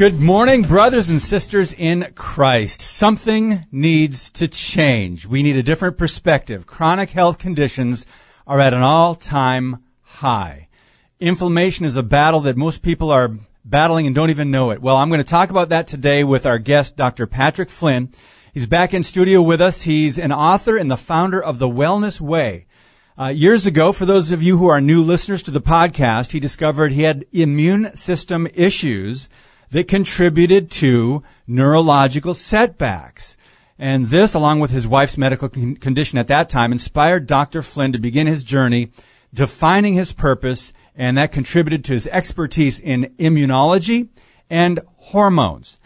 Good morning, brothers and sisters in Christ. Something needs to change. We need a different perspective. Chronic health conditions are at an all-time high. Inflammation is a battle that most people are battling and don't even know it. Well, I'm going to talk about that today with our guest, Dr. Patrick Flynn. He's back in studio with us. He's an author and the founder of The Wellness Way. Uh, years ago, for those of you who are new listeners to the podcast, he discovered he had immune system issues that contributed to neurological setbacks. And this, along with his wife's medical con- condition at that time, inspired Dr. Flynn to begin his journey defining his purpose and that contributed to his expertise in immunology and hormones.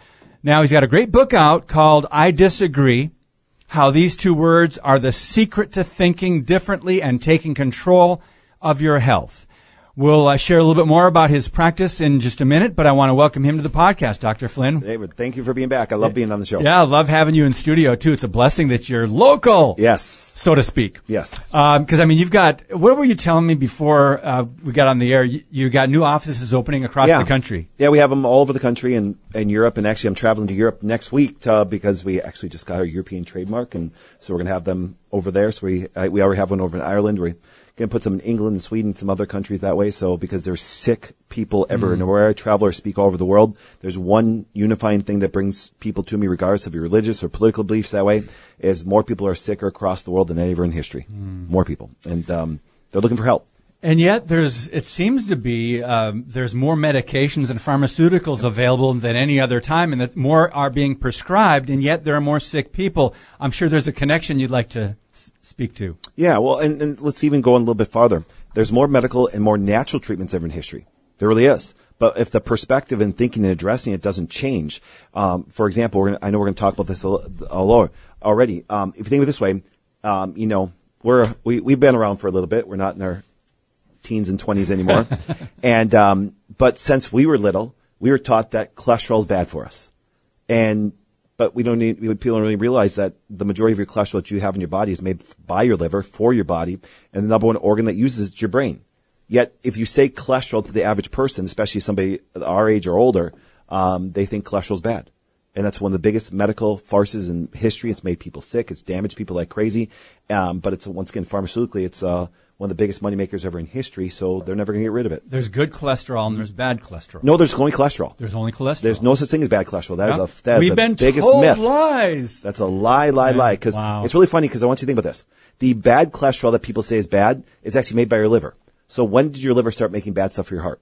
Now he's got a great book out called I Disagree, how these two words are the secret to thinking differently and taking control of your health. We'll uh, share a little bit more about his practice in just a minute, but I want to welcome him to the podcast, Dr. Flynn. David, thank you for being back. I love being on the show. Yeah, I love having you in studio too. It's a blessing that you're local. Yes. So to speak. Yes. Because, um, I mean, you've got, what were you telling me before uh, we got on the air? You, you, got new offices opening across yeah. the country. Yeah, we have them all over the country and in Europe. And actually, I'm traveling to Europe next week to, because we actually just got our European trademark. And so we're going to have them over there. So we, uh, we already have one over in Ireland. We going to put some in England and Sweden, some other countries that way. So because there's sick people everywhere, mm. and where I travel or speak all over the world, there's one unifying thing that brings people to me, regardless of your religious or political beliefs. That way, is more people are sicker across the world than ever in history. Mm. More people, and um, they're looking for help. And yet, there's it seems to be um, there's more medications and pharmaceuticals available than any other time, and that more are being prescribed, and yet there are more sick people. I'm sure there's a connection you'd like to s- speak to. Yeah, well, and, and let's even go a little bit farther. There's more medical and more natural treatments ever in history. There really is. But if the perspective and thinking and addressing it doesn't change, um, for example, gonna, I know we're going to talk about this a, a lot already. Um, if you think of it this way, um, you know, we're we, we've been around for a little bit. We're not in our teens and 20s anymore. and, um, but since we were little, we were taught that cholesterol is bad for us. And, but we don't need, people don't really realize that the majority of your cholesterol that you have in your body is made by your liver for your body. And the number one organ that uses it is your brain. Yet, if you say cholesterol to the average person, especially somebody our age or older, um, they think cholesterol is bad. And that's one of the biggest medical farces in history. It's made people sick. It's damaged people like crazy. Um, but it's once again pharmaceutically, it's uh, one of the biggest moneymakers ever in history, so they're never going to get rid of it. There's good cholesterol and there's bad cholesterol. No, there's only cholesterol. There's only cholesterol. There's no such thing as bad cholesterol. That no. is a that We've is been biggest told myth. lies. That's a lie, lie, yeah. lie. Because wow. it's really funny because I want you to think about this. The bad cholesterol that people say is bad is actually made by your liver. So when did your liver start making bad stuff for your heart?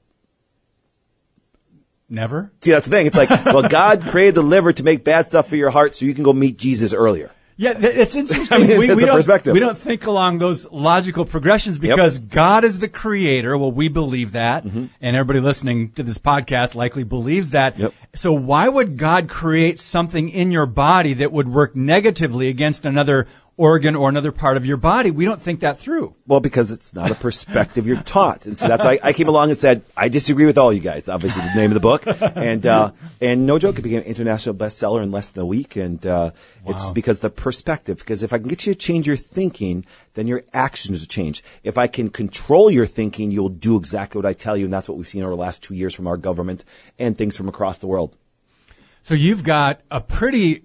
Never. See, that's the thing. It's like, well, God created the liver to make bad stuff for your heart so you can go meet Jesus earlier. Yeah, it's interesting. I mean, we, we, don't, we, don't, think along those logical progressions because yep. God is the creator. Well, we believe that, mm-hmm. and everybody listening to this podcast likely believes that. Yep. So why would God create something in your body that would work negatively against another organ or another part of your body. We don't think that through. Well, because it's not a perspective you're taught. And so that's why I came along and said, I disagree with all you guys. Obviously, the name of the book. And, uh, and no joke, it became an international bestseller in less than a week. And, uh, wow. it's because the perspective, because if I can get you to change your thinking, then your actions will change. If I can control your thinking, you'll do exactly what I tell you. And that's what we've seen over the last two years from our government and things from across the world. So you've got a pretty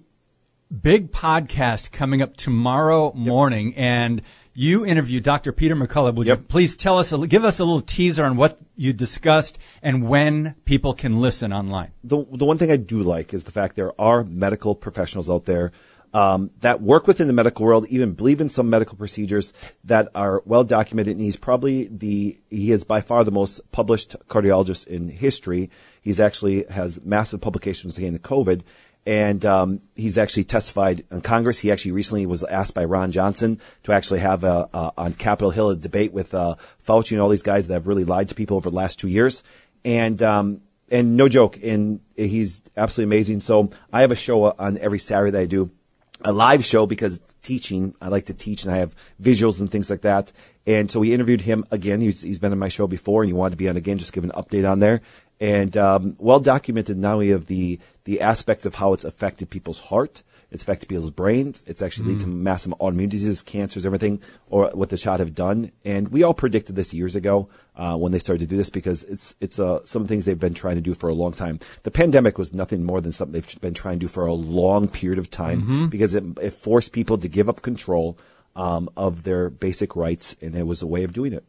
big podcast coming up tomorrow morning, yep. and you interviewed Dr. Peter McCullough. Would yep. you please tell us, give us a little teaser on what you discussed and when people can listen online? The, the one thing I do like is the fact there are medical professionals out there um, that work within the medical world, even believe in some medical procedures that are well documented. And he's probably the he is by far the most published cardiologist in history. He's actually has massive publications against COVID and um, he's actually testified in Congress. He actually recently was asked by Ron Johnson to actually have a, a, on Capitol Hill a debate with uh, Fauci and all these guys that have really lied to people over the last two years. And um, and no joke, and he's absolutely amazing. So I have a show on every Saturday that I do a live show because teaching. I like to teach and I have visuals and things like that. And so we interviewed him again. He's, he's been on my show before and he wanted to be on again, just give an update on there. And, um, well documented not only of the, the aspects of how it's affected people's heart, it's affected people's brains. It's actually lead to massive autoimmune diseases, cancers, everything, or what the shot have done. And we all predicted this years ago uh, when they started to do this because it's it's uh, some things they've been trying to do for a long time. The pandemic was nothing more than something they've been trying to do for a long period of time because it, it forced people to give up control um, of their basic rights, and it was a way of doing it.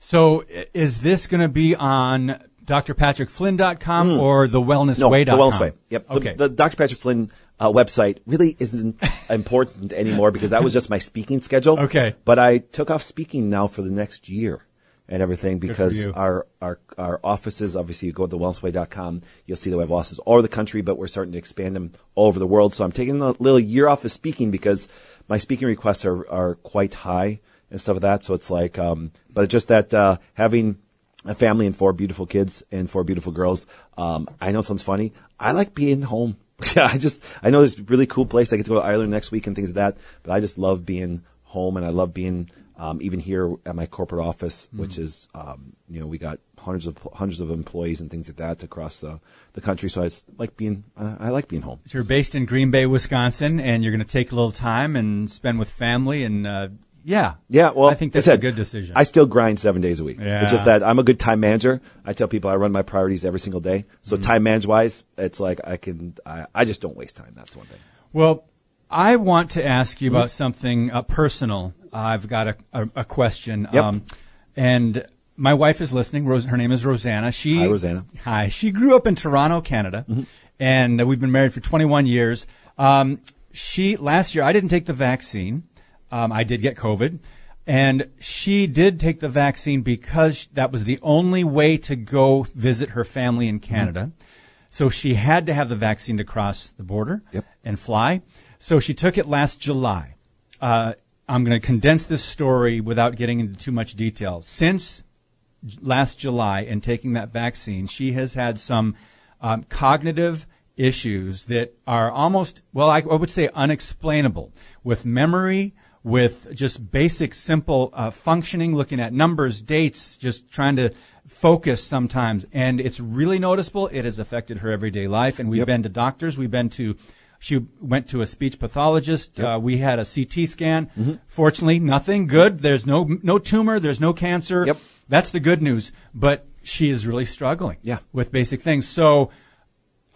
So is this going to be on drpatrickflynn.com or the wellnessway.com? Mm. No, the Wellness Way. Yep. Okay. The, Dr. Patrick Flynn uh, website really isn't important anymore because that was just my speaking schedule. Okay. But I took off speaking now for the next year and everything because our, our, our offices, obviously you go to the wellnessway.com, you'll see that we have offices all over the country, but we're starting to expand them all over the world. So I'm taking a little year off of speaking because my speaking requests are, are quite high and stuff like that. So it's like, um, but just that, uh, having, a family and four beautiful kids and four beautiful girls. Um, I know it sounds funny. I like being home. Yeah, I just, I know there's a really cool place. I get to go to Ireland next week and things like that, but I just love being home and I love being, um, even here at my corporate office, which is, um, you know, we got hundreds of, hundreds of employees and things like that across the, the country. So I like being, uh, I like being home. So you're based in Green Bay, Wisconsin, and you're going to take a little time and spend with family. And uh, yeah, Yeah, well, I think that's said, a good decision. I still grind seven days a week. Yeah. It's just that I'm a good time manager. I tell people I run my priorities every single day. So Mm-hmm. time manage wise, it's like I can, I, I just don't waste time. That's one thing. Well, I want to ask you Mm-hmm. about something uh, personal. I've got a, a, a question. Um, Yep. and my wife is listening. Rose, her name is Rosanna. She, Hi, Rosanna. Mm-hmm. Hi. She grew up in Toronto, Canada, and uh, we've been married for 21 years. Um, she last year I didn't take the vaccine. Um, I did get COVID, and she did take the vaccine because that was the only way to go visit her family in Mm-hmm. Canada. So she had to have the vaccine to cross the border Yep. and fly. So she took it last July. Uh, I'm going to condense this story without getting into too much detail. Since last July and taking that vaccine, she has had some um, cognitive issues that are almost, well, I, I would say unexplainable with memory, with just basic, simple uh, functioning, looking at numbers, dates, just trying to focus sometimes. And it's really noticeable. It has affected her everyday life. And we've Yep. been to doctors. We've been to, she went to a speech pathologist. Uh, we had a CT scan. Mm-hmm. Fortunately, nothing good. There's no, no tumor. There's no cancer. Yep. That's the good news. But she is really struggling Yeah. with basic things. So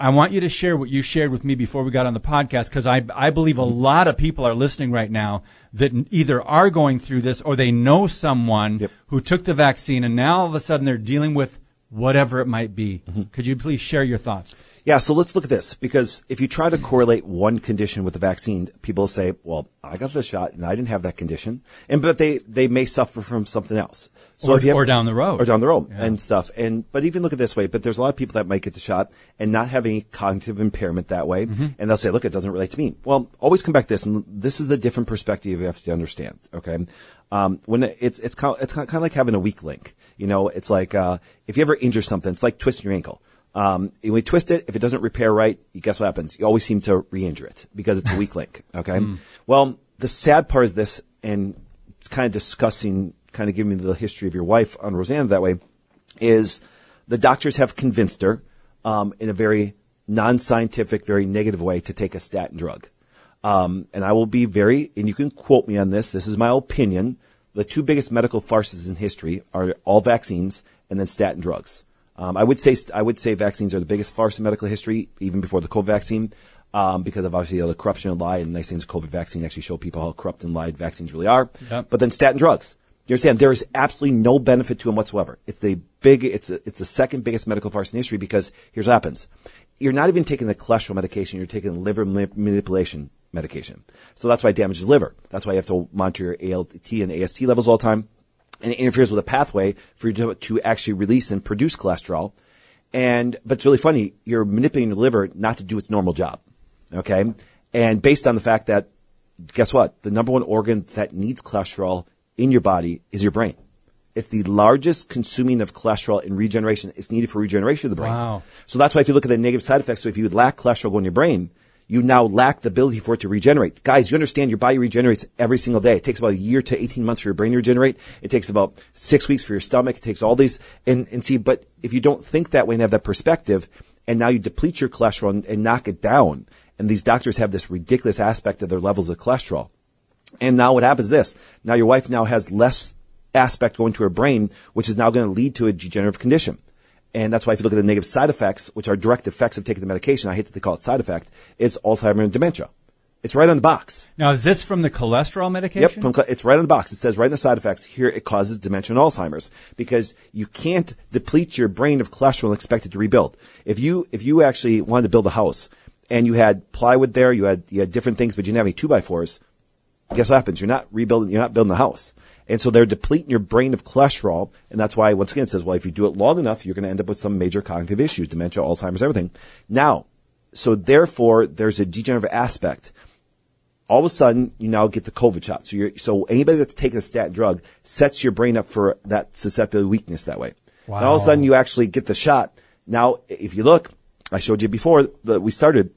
I want you to share what you shared with me before we got on the podcast because I, I believe a lot of people are listening right now that either are going through this or they know someone Yep. who took the vaccine and now all of a sudden they're dealing with whatever it might be. Mm-hmm. Could you please share your thoughts? Yeah, so let's look at this because if you try to correlate one condition with the vaccine, people say, "Well, I got the shot and I didn't have that condition," and but they they may suffer from something else. So Or- if you have- or down the road. or down the road and stuff. And but even look at this way, but there's a lot of people that might get the shot and not have any cognitive impairment that way, and they'll say, "Look, it doesn't relate to me." Well, always come back to this, and this is the different perspective you have to understand. Okay, um, when it- it's it's kind of, it's kind of like having a weak link. You know, it's like uh, if you ever injure something, it's like twisting your ankle. Um, when you twist it, if it doesn't repair right, guess what happens? You always seem to re-injure it because it's a weak link. Okay. Well, the sad part is this, and kind of discussing, kind of giving me the history of your wife on Rosanna that way, is the doctors have convinced her um, in a very non-scientific, very negative way to take a statin drug. Um, and I will be very, and you can quote me on this. This is my opinion. The two biggest medical farces in history are all vaccines and then statin drugs. Um, I would say I would say vaccines are the biggest farce in medical history, even before the COVID vaccine, um, because of obviously the corruption and lie. And nice things, COVID vaccine actually show people how corrupt and lied vaccines really are. Yep. But then statin drugs. You understand? There is absolutely no benefit to them whatsoever. It's the big, it's a, it's the second biggest medical farce in history because here's what happens. You're not even taking the cholesterol medication. You're taking liver manipulation medication. So that's why it damages liver. That's why you have to monitor your ALT and AST levels all the time. And it interferes with a pathway for you to, to actually release and produce cholesterol. And, but it's really funny. You're manipulating your liver not to do its normal job. Okay. And based on the fact that, guess what? The number one organ that needs cholesterol in your body is your brain. It's the largest consuming of cholesterol in regeneration. It's needed for regeneration of the brain. Wow. So that's why if you look at the negative side effects, so if you lack cholesterol going in your brain, you now lack the ability for it to regenerate. Guys, you understand your body regenerates every single day. It takes about a year to 18 months for your brain to regenerate. It takes about six weeks for your stomach. It takes all these and, and see, but if you don't think that way and have that perspective, and now you deplete your cholesterol and, and knock it down, and these doctors have this ridiculous aspect of their levels of cholesterol. And now what happens is this. Now your wife now has less aspect going to her brain, which is now going to lead to a degenerative condition. And that's why if you look at the negative side effects, which are direct effects of taking the medication, I hate that they call it side effect, is Alzheimer's and dementia. It's right on the box. Now, is this from the cholesterol medication? Yep, from, it's right on the box. It says right in the side effects here it causes dementia and Alzheimer's because you can't deplete your brain of cholesterol and expect it to rebuild. If you if you actually wanted to build a house and you had plywood there, you had you had different things, but you didn't have any two by fours, guess what happens? You're not rebuilding. You're not building the house. And so they're depleting your brain of cholesterol. And that's why, once again, it says, well, if you do it long enough, you're going to end up with some major cognitive issues, dementia, Alzheimer's, everything. Now, so therefore, there's a degenerative aspect. All of a sudden, you now get the COVID shot. So you're, so anybody that's taken a statin drug sets your brain up for that susceptibility weakness that way. Wow. Then all of a sudden, you actually get the shot. Now, if you look, I showed you before that we started,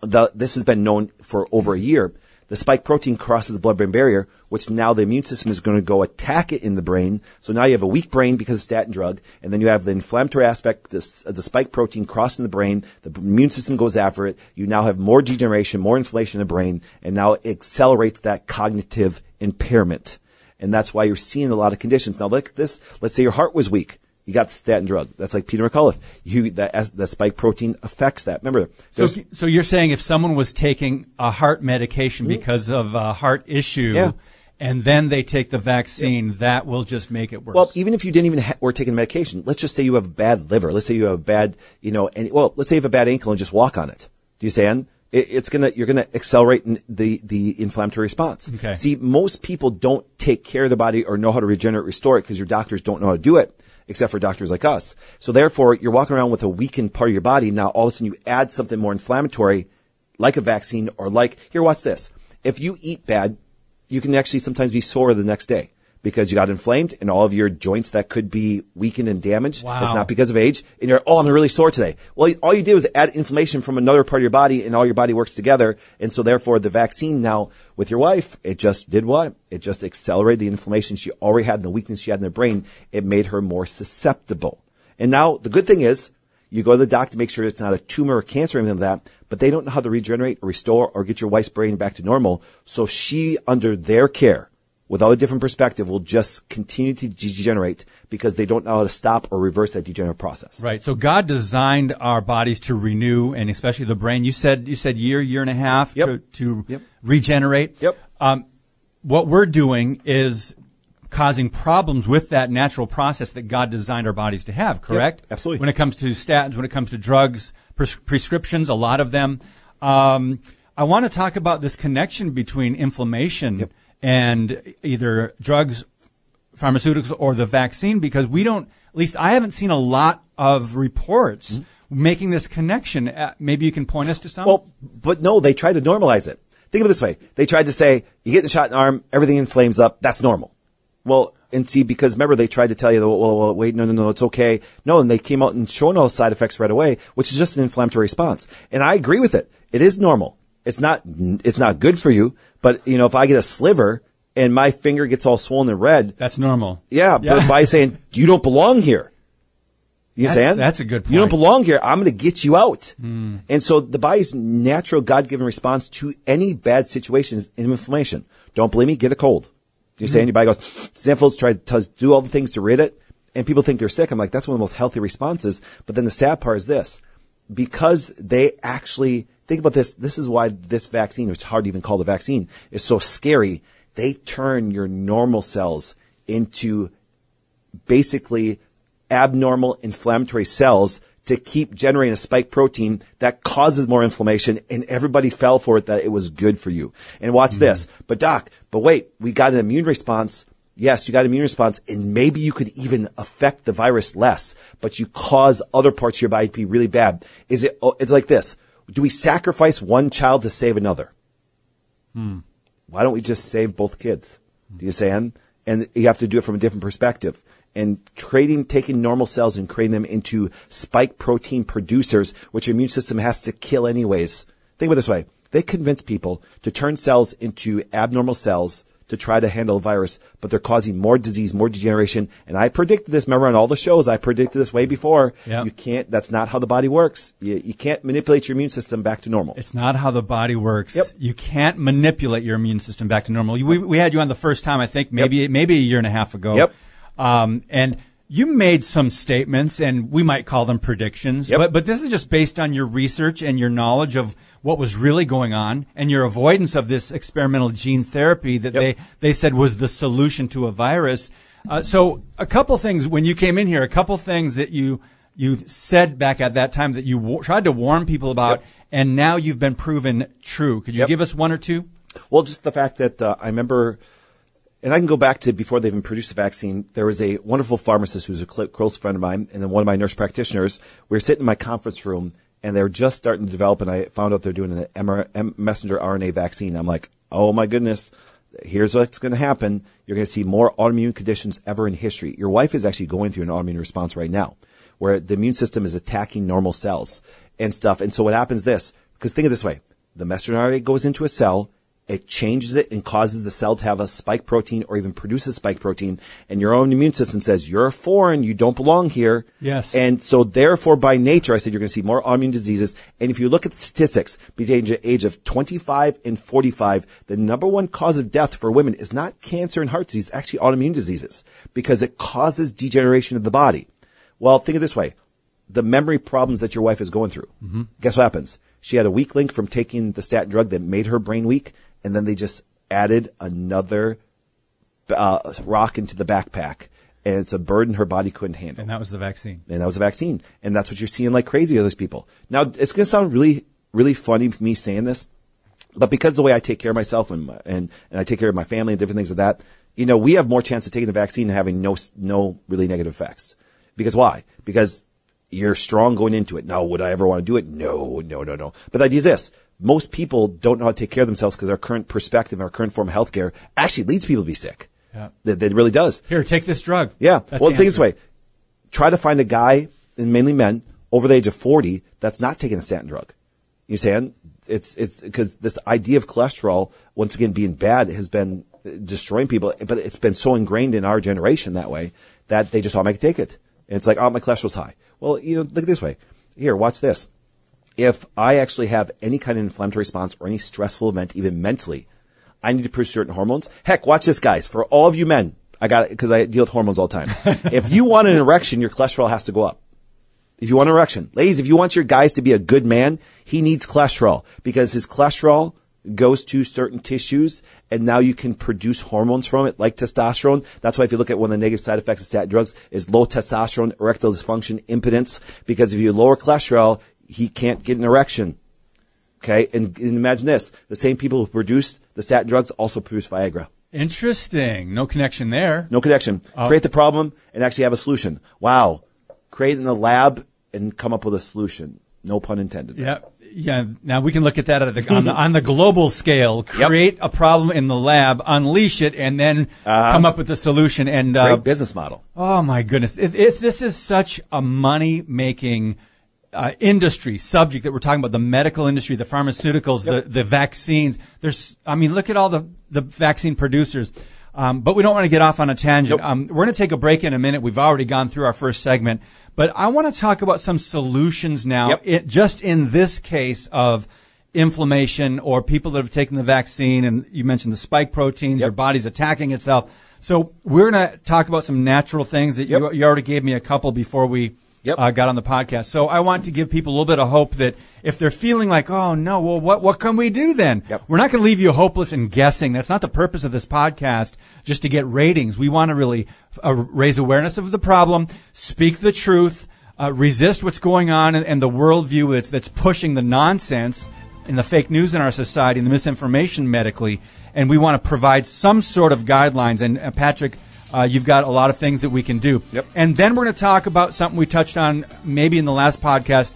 the, this has been known for over a year the spike protein crosses the blood-brain barrier, which now the immune system is going to go attack it in the brain. So now you have a weak brain because of statin drug, and then you have the inflammatory aspect of the spike protein crossing the brain. The immune system goes after it. You now have more degeneration, more inflammation in the brain, and now it accelerates that cognitive impairment. And that's why you're seeing a lot of conditions. Now, look this. Let's say your heart was weak. You got the statin drug. That's like Peter McCullough. You, that, the spike protein affects that. Remember, so, so you're saying if someone was taking a heart medication mm-hmm. because of a heart issue, yeah. and then they take the vaccine, that will just make it worse. Well, even if you didn't even ha- were taking medication, let's just say you have a bad liver. Let's say you have a bad, you know, and well, let's say you have a bad ankle and just walk on it. Do you understand? It, it's gonna, you're gonna accelerate the the inflammatory response. Okay. See, most people don't take care of the body or know how to regenerate, restore it because your doctors don't know how to do it except for doctors like us. So therefore, you're walking around with a weakened part of your body. Now, all of a sudden, you add something more inflammatory, like a vaccine or like, here, watch this. If you eat bad, you can actually sometimes be sore the next day because you got inflamed and all of your joints that could be weakened and damaged. Wow. It's not because of age. And you're, oh, I'm really sore today. Well, all you did was add inflammation from another part of your body and all your body works together. And so therefore the vaccine now with your wife, it just did what? It just accelerated the inflammation she already had and the weakness she had in her brain. It made her more susceptible. And now the good thing is you go to the doctor to make sure it's not a tumor or cancer or anything like that, but they don't know how to regenerate or restore or get your wife's brain back to normal. So she, under their care, without a different perspective will just continue to degenerate because they don't know how to stop or reverse that degenerative process. Right. So God designed our bodies to renew and especially the brain. You said you said year, year and a half yep. to, to yep. regenerate. Yep. Um, what we're doing is causing problems with that natural process that God designed our bodies to have, correct? Yep, absolutely. When it comes to statins, when it comes to drugs, pres- prescriptions, a lot of them. Um, I want to talk about this connection between inflammation yep and either drugs, pharmaceuticals, or the vaccine because we don't, at least I haven't seen a lot of reports mm-hmm. making this connection. Uh, maybe you can point us to some? Well, but no, they tried to normalize it. Think of it this way. They tried to say, you get the shot in the arm, everything inflames up, that's normal. Well, and see, because remember they tried to tell you, well, well, well, wait, no, no, no, it's okay. No, and they came out and shown all the side effects right away, which is just an inflammatory response. And I agree with it. It is normal. It's not, it's not good for you, but you know, if I get a sliver and my finger gets all swollen and red. That's normal. Yeah, yeah. but by saying, you don't belong here. You that's, saying? That's a good point. You don't belong here. I'm going to get you out. Mm. And so the body's natural God-given response to any bad situation is inflammation. Don't believe me? Get a cold. You mm. saying your body goes, Stanfield's tried to do all the things to rid it and people think they're sick. I'm like, that's one of the most healthy responses. But then the sad part is this, because they actually Think about this. This is why this vaccine, which is hard to even call the vaccine, is so scary. They turn your normal cells into basically abnormal inflammatory cells to keep generating a spike protein that causes more inflammation and everybody fell for it that it was good for you. And watch mm-hmm. this. But doc, but wait, we got an immune response. Yes, you got an immune response and maybe you could even affect the virus less, but you cause other parts of your body to be really bad. Is it, oh, it's like this do we sacrifice one child to save another? Hmm. Why don't we just save both kids? Do you understand? and you have to do it from a different perspective. And trading, taking normal cells and creating them into spike protein producers, which your immune system has to kill anyways. Think of it this way. They convince people to turn cells into abnormal cells to try to handle a virus, but they're causing more disease, more degeneration. And I predicted this. Remember on all the shows, I predicted this way before. Yep. You can't, that's not how the body works. You, you can't manipulate your immune system back to normal. It's not how the body works. Yep. You can't manipulate your immune system back to normal. We, we had you on the first time, I think, maybe maybe a year and a half ago. Yep. Um, and you made some statements, and we might call them predictions. Yep. But but this is just based on your research and your knowledge of what was really going on, and your avoidance of this experimental gene therapy that Yep. they they said was the solution to a virus. Uh, so a couple things when you came in here, a couple things that you you said back at that time that you wa- tried to warn people about, Yep. and now you've been proven true. Could you give us one or two? Well, just the fact that uh, I remember, and I can go back to before they even produced the vaccine. There was a wonderful pharmacist who's a close friend of mine, and then one of my nurse practitioners. We were sitting in my conference room, and they were just starting to develop, and I found out they're doing an messenger RNA vaccine. I'm like, oh my goodness. Here's what's going to happen. You're going to see more autoimmune conditions ever in history. Your wife is actually going through an autoimmune response right now, where the immune system is attacking normal cells and stuff. And so what happens this? Because think of this way: the messenger RNA goes into a cell, it changes it and causes the cell to have a spike protein or even produces spike protein. And your own immune system says, you're a foreign, you don't belong here. Yes. And so therefore by nature, I said you're going to see more autoimmune diseases. And if you look at the statistics between the age of 25 and 45, the number one cause of death for women is not cancer and heart disease, actually autoimmune diseases because it causes degeneration of the body. Well, think of it this way. The memory problems that your wife is going through. Mm-hmm. Guess what happens? She had a weak link from taking the statin drug that made her brain weak, and then they just added another uh, rock into the backpack, and it's a burden her body couldn't handle. And that was the vaccine. And that was a vaccine, and that's what you're seeing like crazy with those people. Now, it's going to sound really, really funny for me saying this, but because the way I take care of myself and, my, and and I take care of my family and different things like that, you know, we have more chance of taking the vaccine and having no no really negative effects. Because why? Because you're strong going into it. Now, would I ever want to do it? No, no, no, no. But the idea is this. Most people don't know how to take care of themselves because our current perspective, our current form of healthcare actually leads people to be sick. Yeah. That, that really does. Here, take this drug. Yeah. That's well, the think this way. Try to find a guy, and mainly men, over the age of 40 that's not taking a statin drug. You saying? It's, it's, because this idea of cholesterol, once again, being bad has been uh, destroying people, but it's been so ingrained in our generation that way that they just automatically take it. And it's like, oh, my cholesterol's high. Well, you know, look at this way. Here, watch this. If I actually have any kind of inflammatory response or any stressful event, even mentally, I need to produce certain hormones. Heck, watch this, guys. For all of you men, I got it because I deal with hormones all the time. if you want an erection, your cholesterol has to go up. If you want an erection, ladies, if you want your guys to be a good man, he needs cholesterol because his cholesterol goes to certain tissues and now you can produce hormones from it like testosterone. That's why if you look at one of the negative side effects of statin drugs is low testosterone, erectile dysfunction, impotence, because if you lower cholesterol, he can't get an erection. Okay. And, and imagine this. The same people who produce the statin drugs also produce Viagra. Interesting. No connection there. No connection. Create the problem and actually have a solution. Wow. Create in the lab and come up with a solution. No pun intended. Yeah. Yeah. Now we can look at that at the, on, the, on the global scale. Create a problem in the lab, unleash it, and then come up with a solution. And uh, Great business model. Oh my goodness! If, if this is such a money-making uh, industry subject that we're talking about, the medical industry, the pharmaceuticals, the the vaccines. There's, I mean, look at all the the vaccine producers. Um, but we don't want to get off on a tangent. Nope. Um, we're going to take a break in a minute. We've already gone through our first segment, but I want to talk about some solutions now. Yep. It, just in this case of inflammation or people that have taken the vaccine, and you mentioned the spike proteins, Yep. your body's attacking itself. So we're going to talk about some natural things that you, you already gave me a couple before we Yep. uh, got on the podcast. So I want to give people a little bit of hope that if they're feeling like, oh no, well, what what can we do then? Yep. We're not going to leave you hopeless and guessing. That's not the purpose of this podcast. Just to get ratings, we want to really uh, raise awareness of the problem, speak the truth, uh, resist what's going on, and, and the worldview that's that's pushing the nonsense and the fake news in our society and the misinformation medically. And we want to provide some sort of guidelines. And uh, Patrick. Uh, you've got a lot of things that we can do. Yep. And then we're going to talk about something we touched on maybe in the last podcast.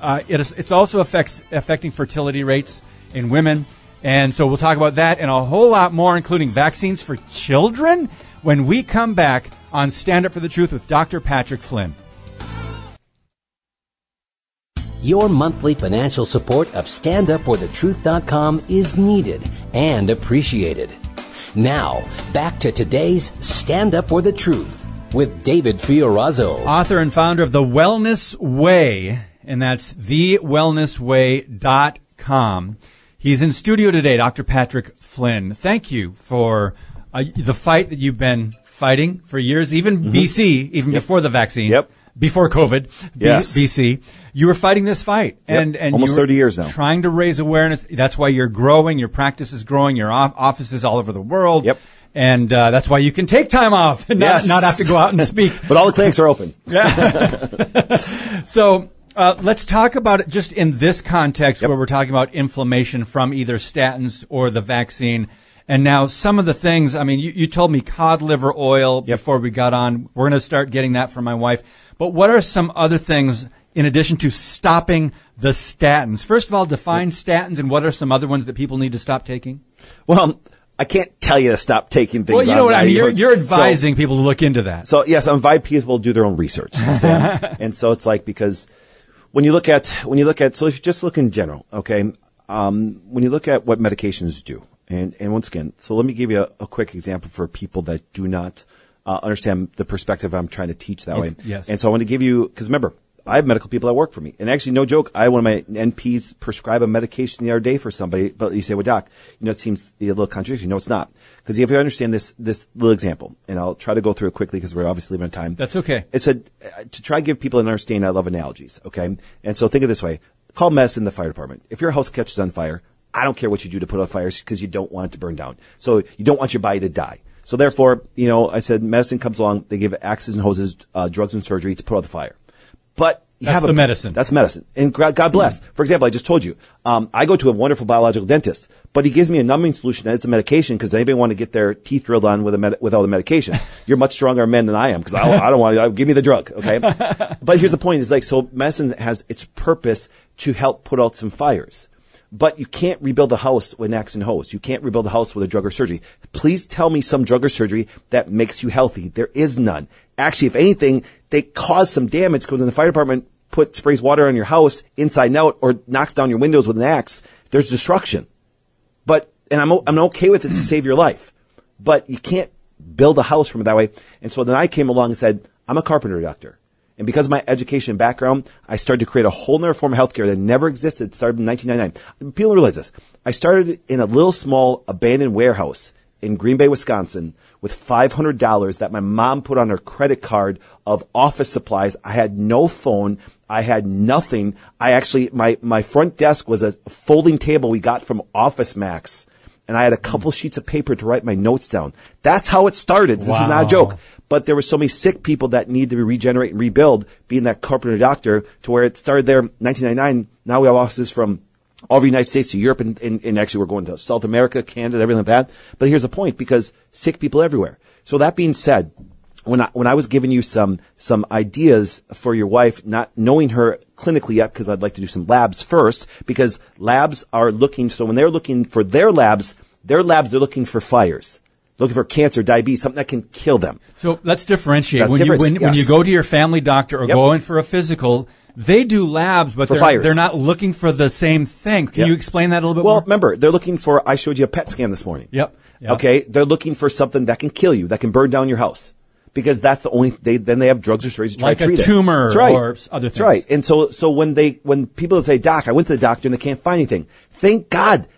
Uh, it is, it's also affects affecting fertility rates in women, and so we'll talk about that and a whole lot more, including vaccines for children. when we come back on Stand Up for the Truth with Dr. Patrick Flynn. Your monthly financial support of StandUpForTheTruth.com is needed and appreciated. Now, back to today's Stand Up for the Truth with David Fiorazo, Author and founder of The Wellness Way, and that's thewellnessway.com. He's in studio today, Dr. Patrick Flynn. Thank you for uh, the fight that you've been fighting for years, even BC, even before the vaccine. Yep. Before COVID, B- Yes. BC, you were fighting this fight, and and Almost 30 years now. trying to raise awareness. That's why you're growing. Your practice is growing. Your off- offices all over the world. Yep. And uh, that's why you can take time off and not, Yes. not have to go out and speak. But all the clinics are open. yeah So uh, let's talk about it just in this context where we're talking about inflammation from either statins or the vaccine. And now some of the things, I mean, you, you told me cod liver oil before we got on. We're going to start getting that from my wife. But what are some other things in addition to stopping the statins? First of all, define statins and what are some other ones that people need to stop taking? Well, I can't tell you to stop taking things. Well, you know what I mean. You're, you're So- advising people to look into that. So yes, I invite people to do their own research. you know what I'm saying? and so it's like because when you look at when you look at so if you just look in general, okay, um, when you look at what medications do, and and once again, so let me give you a, a quick example for people that do not uh, understand the perspective I'm trying to teach that way. yes. And so I want to give you because remember. I have medical people that work for me. And actually, no joke, I had one of my NPs prescribe a medication the other day for somebody, but you say, well, doc, you know, it seems a little contradictory. No, it's not. Because if you understand this, this little example, and I'll try to go through it quickly because we're obviously limited time. That's okay. It's a, uh, to try to give people an understanding, I love analogies, okay? And so think of it this way. Call medicine the fire department. If your house catches on fire, I don't care what you do to put out fires because you don't want it to burn down. So you don't want your body to die. So therefore, you know, I said medicine comes along, they give axes and hoses, uh, drugs and surgery to put out the fire. But you That's have the a, medicine. That's medicine. And God bless. For example, I just told you, um, I go to a wonderful biological dentist, but he gives me a numbing solution and it's a medication because anybody want to get their teeth drilled on with a med- without a medication. You're much stronger men than I am because I, don't- I don't want to, give me the drug, okay? but here's the point is like, so medicine has its purpose to help put out some fires. But you can't rebuild a house with an axe and hose. You can't rebuild a house with a drug or surgery. Please tell me some drug or surgery that makes you healthy. There is none. Actually, if anything, they cause some damage because when the fire department put sprays water on your house inside and out or knocks down your windows with an axe, there's destruction. But and I'm I'm okay with it to save your life, but you can't build a house from it that way. And so then I came along and said, I'm a carpenter doctor. And because of my education and background, I started to create a whole other form of healthcare that never existed. Started in 1999. People don't realize this. I started in a little small abandoned warehouse in Green Bay, Wisconsin with $500 that my mom put on her credit card of office supplies. I had no phone. I had nothing. I actually, my, my front desk was a folding table we got from Office Max. And I had a couple sheets of paper to write my notes down. That's how it started. This is not a joke. But there were so many sick people that need to regenerate and rebuild, being that carpenter doctor, to where it started there in 1999. Now we have offices from all the United States to Europe, and, and, and actually we're going to South America, Canada, everything like that. But here's the point, because sick people everywhere. So that being said, when I, when I was giving you some, some ideas for your wife, not knowing her clinically yet, because I'd like to do some labs first, because labs are looking, so when they're looking for their labs, their labs, they're looking for fires. Looking for cancer, diabetes, something that can kill them. So let's differentiate. That's when you when, when you go to your family doctor or Yep. go in for a physical, they do labs, but For they're, fires. they're not looking for the same thing. Can Yep. you explain that a little bit Well, more? remember, they're looking for, I showed you a PET scan this morning. Yep. Yep. Okay. They're looking for something that can kill you, that can burn down your house. Because that's the only, they, then they have drugs or surgeries to try Like to a treat it. tumor That's right. or other That's right. And so, so when they, when people say, doc, I went to the doctor and they can't find anything. Thank God.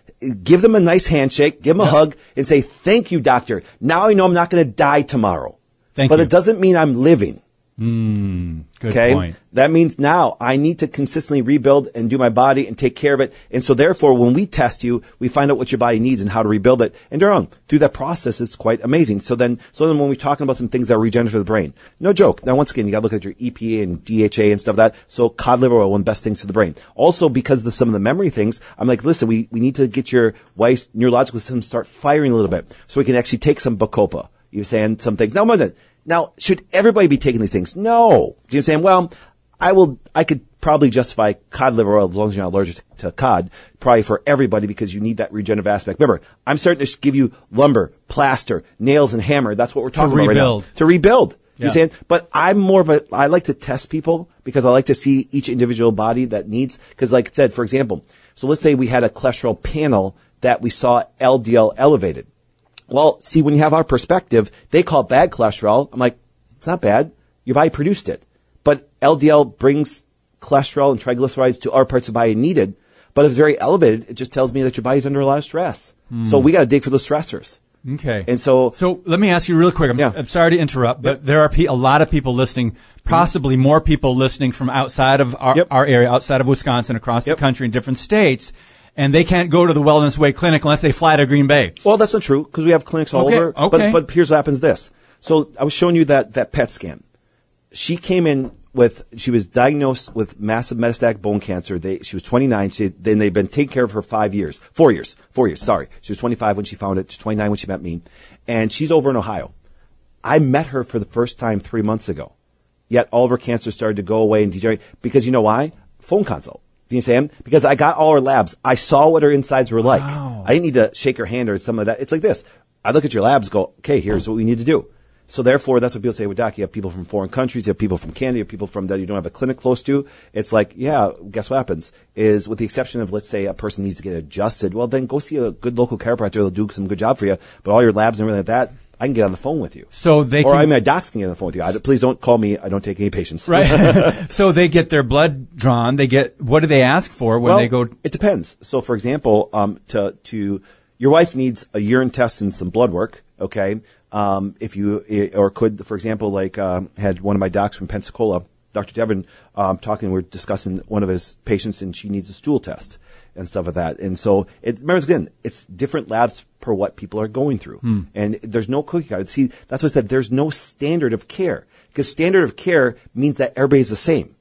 Give them a nice handshake, give them a hug and say, thank you, doctor. Now I know I'm not going to die tomorrow. Thank you but you. it doesn't mean I'm living. Hmm, good Okay. point. That means now I need to consistently rebuild and do my body and take care of it. And so therefore, when we test you, we find out what your body needs and how to rebuild it. And Durham, through that process, it's quite amazing. So then, so then when we're talking about some things that regenerate the brain, no joke. Now, once again, you got to look at your EPA and DHA and stuff like that. So cod liver oil, one of the best things for the brain. Also, because of the, some of the memory things, I'm like, listen, we, we need to get your wife's neurological system start firing a little bit so we can actually take some Bacopa. You're saying some things. Now, now, should everybody be taking these things? No. You're saying, well, I will, I could probably justify cod liver oil as long as you're not allergic to cod, probably for everybody because you need that regenerative aspect. Remember, I'm starting to give you lumber, plaster, nails, and hammer. That's what we're talking about rebuild. right now. To rebuild. You Yeah. saying? But I'm more of a, I like to test people because I like to see each individual body that needs, because like I said, for example, so let's say we had a cholesterol panel that we saw LDL elevated. Well, see, when you have our perspective, they call it bad cholesterol. I'm like, it's not bad. Your body produced it. But LDL brings cholesterol and triglycerides to our parts of the body needed. But if it's very elevated, it just tells me that your body's under a lot of stress. Hmm. So we got to dig for the stressors. Okay. And so, So let me ask you real quick. I'm, Yeah. I'm sorry to interrupt, but there are pe- a lot of people listening, possibly more people listening from outside of our, Yep. our area, outside of Wisconsin, across Yep. the country in different states, and they can't go to the Wellness Way Clinic unless they fly to Green Bay. well, that's not true because we have clinics all Okay, over. okay. But, but here's what happens this. So I was showing you that, that PET scan. She came in with, she was diagnosed with massive metastatic bone cancer. They, she was 29. She, then they've been taking care of her five years, four years, four years. Sorry. She was 25 when she found it. She's 29 when she met me. And she's over in Ohio. I met her for the first time three months ago. Yet all of her cancer started to go away and degenerate because you know why? Phone consult. Do you understand? Because I got all her labs. I saw what her insides were like. I didn't need to shake her hand or some of that. It's like this. I look at your labs, go, okay, here's what we need to do. So therefore, that's what people say with Doc. You have people from foreign countries, you have people from Canada, you have people from that you don't have a clinic close to. It's like, yeah, guess what happens? Is with the exception of, let's say, a person needs to get adjusted, well, then go see a good local chiropractor. They'll do some good job for you. But all your labs and everything like that, I can get on the phone with you. So they or can, I mean, my docs can get on the phone with you. I, please don't call me. I don't take any patients. right? so they get their blood drawn. They get what do they ask for when well, they go? It depends. So, for example, um, to to your wife needs a urine test and some blood work. Okay, um, if you or could, for example, like um, had one of my docs from Pensacola, Dr. Devon, um, talking. We're discussing one of his patients, and she needs a stool test and stuff like that. And so, it, remember again, it's different labs per what people are going through, and there's no cookie cutter. See, that's what I said. There's no standard of care because standard of care means that everybody's the same.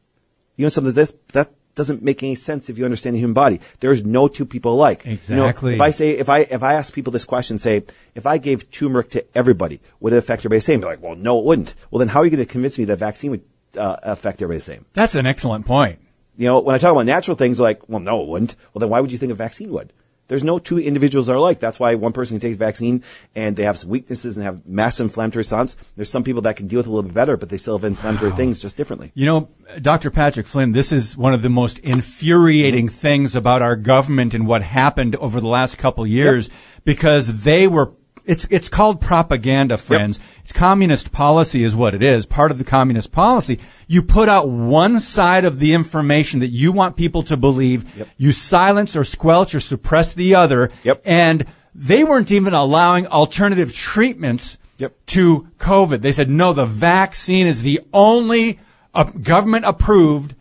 You know something this that doesn't make any sense if you understand the human body. There's no two people alike. You know, Exactly. if I say if I if I ask people this question, say if I gave turmeric to everybody, would it affect everybody the same? They're like, well, no, it wouldn't. Well, then how are you going to convince me that vaccine would uh, affect everybody the same? That's an excellent point. You know, when I talk about natural things, like, well, no, it wouldn't. Well, then why would you think a vaccine would? There's no two individuals that are alike. That's why one person can take the vaccine and they have some weaknesses and have massive inflammatory response. There's some people that can deal with it a little bit better, but they still have inflammatory things just differently. You know, Dr. Patrick Flynn, this is one of the most infuriating things about our government and what happened over the last couple years because they were it's it's called propaganda, friends. It's communist policy is what it is. Part of the communist policy. You put out one side of the information that you want people to believe. Yep. You silence or squelch or suppress the other. Yep. And they weren't even allowing alternative treatments Yep. to COVID. They said, no, the vaccine is the only uh, government approved.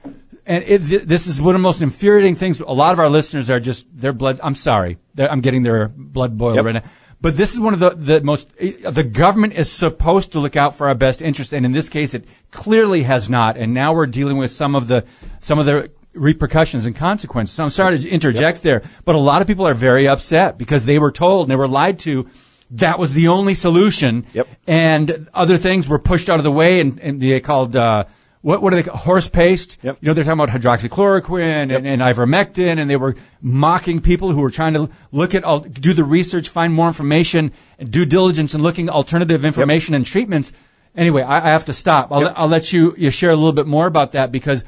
And it, this is one of the most infuriating things. A lot of our listeners are just, their blood, I'm sorry, They're- I'm getting their blood boiled Yep. right now. But this is one of the, the most, the government is supposed to look out for our best interests. And in this case, it clearly has not. And now we're dealing with some of the, some of the repercussions and consequences. So I'm sorry to interject there, but a lot of people are very upset because they were told and they were lied to that was the only solution. Yep. And other things were pushed out of the way and, and they called, uh, what, what are they called? Horse paste. Yep. You know, they're talking about hydroxychloroquine and, and ivermectin and they were mocking people who were trying to look at, al- do the research, find more information, and due diligence and looking alternative information and treatments. Anyway, I, I have to stop. I'll, Yep. let- I'll let you, you share a little bit more about that because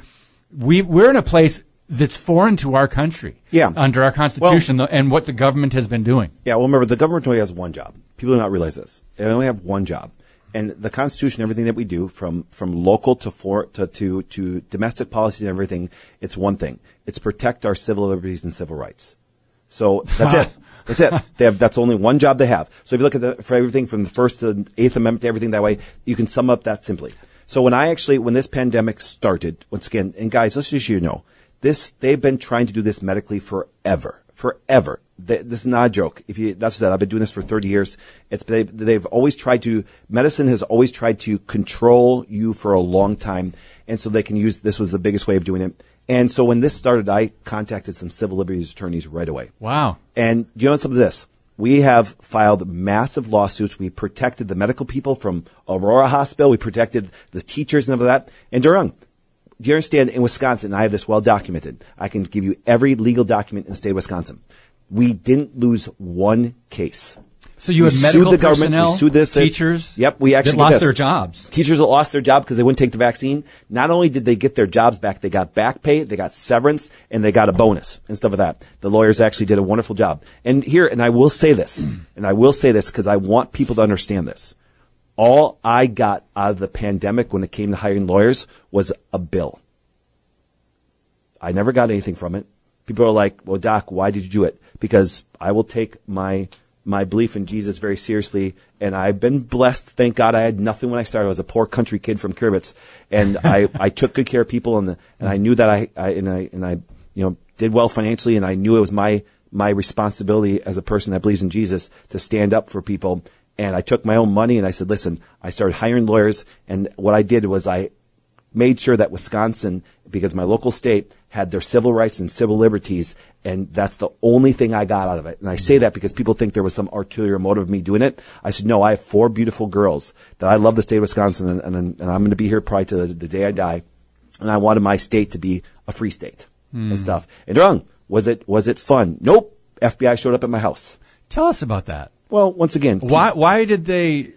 we, we're in a place that's foreign to our country. Yeah. Under our constitution and what the government has been doing. Yeah, well, remember, the government only has one job. People do not realize this. They only have one job. And the Constitution, everything that we do, from, from local to, for, to, to, to domestic policies and everything, it's one thing. It's protect our civil liberties and civil rights. So that's it. That's it. They have, that's only one job they have. So if you look at the, for everything from the first to the eighth amendment to everything that way, you can sum up that simply. So when I actually, when this pandemic started, once again, and guys, let's just, you know, this, they've been trying to do this medically forever. Forever. Th this is not a joke. If you, that's what I said, I've been doing this for 30 years. It's, they, they've always tried to, medicine has always tried to control you for a long time. And so they can use, this was the biggest way of doing it. And so when this started, I contacted some civil liberties attorneys right away. Wow. And you know some of this? We have filed massive lawsuits. We protected the medical people from Aurora Hospital. We protected the teachers and all of that. And Durham, do you understand? In Wisconsin, I have this well documented. I can give you every legal document in the state of Wisconsin. We didn't lose one case. So you We had medical sued the government. personnel, We sued this. this. teachers. Yep, we actually lost this. their jobs. Teachers that lost their job because they wouldn't take the vaccine. Not only did they get their jobs back, they got back pay, they got severance, and they got a bonus and stuff like that. The lawyers actually did a wonderful job. And here, and I will say this, and I will say this because I want people to understand this. All I got out of the pandemic when it came to hiring lawyers was a bill. I never got anything from it. People are like, "Well, Doc, why did you do it?" Because I will take my my belief in Jesus very seriously, and I've been blessed. Thank God, I had nothing when I started. I was a poor country kid from Kiribitz, and I, I took good care of people, and the, and I knew that I, I and I and I you know did well financially, and I knew it was my my responsibility as a person that believes in Jesus to stand up for people. And I took my own money and I said, listen, I started hiring lawyers, and what I did was I made sure that Wisconsin, because my local state had their civil rights and civil liberties, and that's the only thing I got out of it. And I say that because people think there was some ulterior motive of me doing it. I said, no, I have four beautiful girls that I love the state of Wisconsin, and, and, and I'm going to be here probably to the, the day I die. And I wanted my state to be a free state and hmm. stuff. And wrong. Was it, was it fun? Nope. FBI showed up at my house. Tell us about that. Well, once again, Why? Why did they?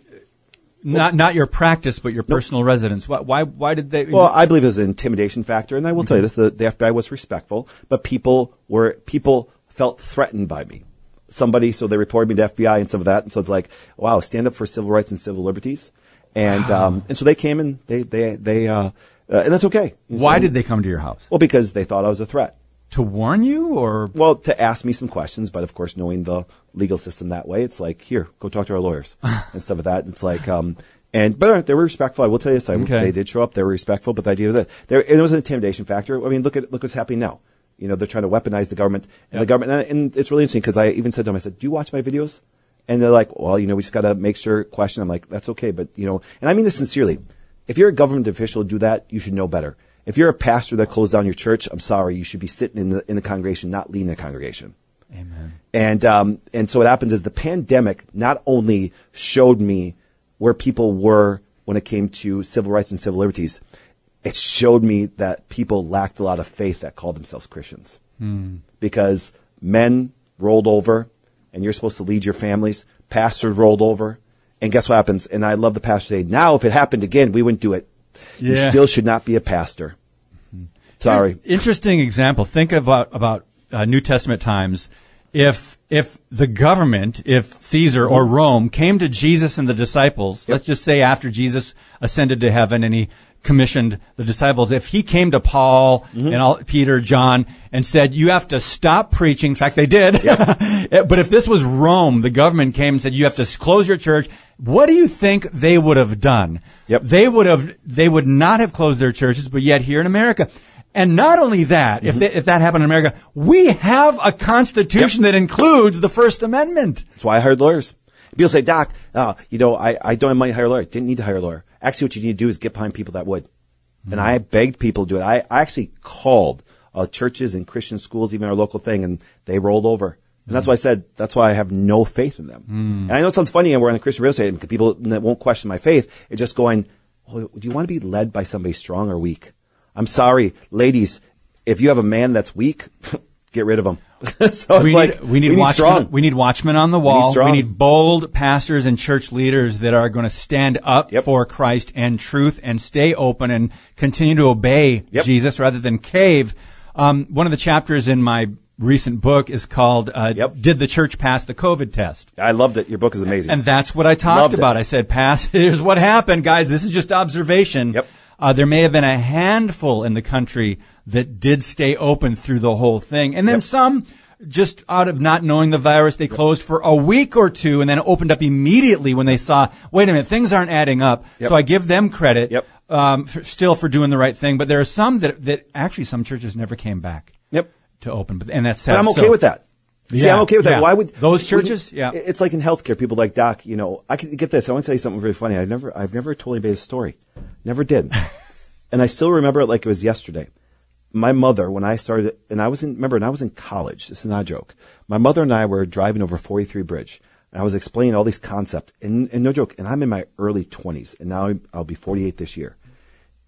Not not your practice, but your personal residence. Why? Why? Why did they? Well, I believe there's an intimidation factor, and I will tell you this: the, the FBI was respectful, but people were people felt threatened by me. Somebody, so they reported me to FBI and some of that, and so it's like, wow, stand up for civil rights and civil liberties, and um, and so they came and they they they uh, uh, and that's okay. why So- did they come to your house? Well, because they thought I was a threat. To warn you, or Well, to ask me some questions, but of course, knowing the legal system that way, it's like, here, go talk to our lawyers and stuff like that. It's like, um, and but uh, they were respectful. I will tell you this: I, Okay. they did show up. They were respectful, but the idea was that there it was an intimidation factor. I mean, look at look what's happening now. You know, they're trying to weaponize the government and the government, and, and it's really interesting because I even said to them, I said, "Do you watch my videos?" And they're like, "Well, you know, we just got to make sure." Question. I'm like, "That's okay," but you know, and I mean this sincerely. If you're a government official do that, you should know better. If you're a pastor that closed down your church, I'm sorry, you should be sitting in the in the congregation, not leading the congregation. Amen. And um, and so what happens is the pandemic not only showed me where people were when it came to civil rights and civil liberties, it showed me that people lacked a lot of faith that called themselves Christians. Because men rolled over, and you're supposed to lead your families. Pastors rolled over, and guess what happens? And I love the pastor say, now if it happened again, we wouldn't do it. You still should not be a pastor. Sorry. Interesting example. Think about about uh, New Testament times. If if the government, if Caesar or Rome came to Jesus and the disciples, let's just say after Jesus ascended to heaven and he commissioned the disciples, if he came to Paul mm-hmm. and all, Peter, John, and said, "You have to stop preaching," in fact, they did. but if this was Rome, the government came and said, "You have to close your church." What do you think they would have done? Yep. They would have. They would not have closed their churches, but yet here in America. And not only that, if, they, if that happened in America, we have a constitution that includes the First Amendment. That's why I hired lawyers. People say, Doc, uh, you know, I, I don't have money to hire a lawyer. Didn't need to hire a lawyer. Actually, what you need to do is get behind people that would. And I begged people to do it. I, I actually called uh, churches and Christian schools, even our local thing, and they rolled over. And that's why I said, that's why I have no faith in them. And I know it sounds funny, and we're in a Christian real estate, and people that won't question my faith. It's just going, well, do you want to be led by somebody strong or weak? I'm sorry, ladies, if you have a man that's weak, get rid of him. so we it's like, need, we need, watchmen, strong. we need watchmen on the wall. strong. We need bold pastors and church leaders that are going to stand up Yep. for Christ and truth and stay open and continue to obey Yep. Jesus rather than cave. Um, one of the chapters in my recent book is called uh, Yep. "Did the Church Pass the COVID Test?" I loved it. Your book is amazing. And that's what I talked Loved it. about. I said, pass, here's what happened, guys. This is just observation. Yep. Uh, there may have been a handful in the country that did stay open through the whole thing. And then Yep. some, just out of not knowing the virus, they closed for a week or two and then opened up immediately when they saw, wait a minute, things aren't adding up. Yep. So I give them credit, Yep. um, for, still for doing the right thing. But there are some that, that actually some churches never came back yep. to open. But, and that's sad. But I'm okay So- with that. See, Yeah, I'm okay with that. yeah. Why would Those churches? Yeah. It's like in healthcare. People like Doc. You know, I can get this. I want to tell you something really funny. I've never, I've never told anybody this story. Never did. and I still remember it like it was yesterday. My mother, when I started, and I was in, remember, and I was in college. This is not a joke. My mother and I were driving over 43 Bridge, and I was explaining all these concepts, and, and no joke. And I'm in my early 20s, and now I'll be 48 this year.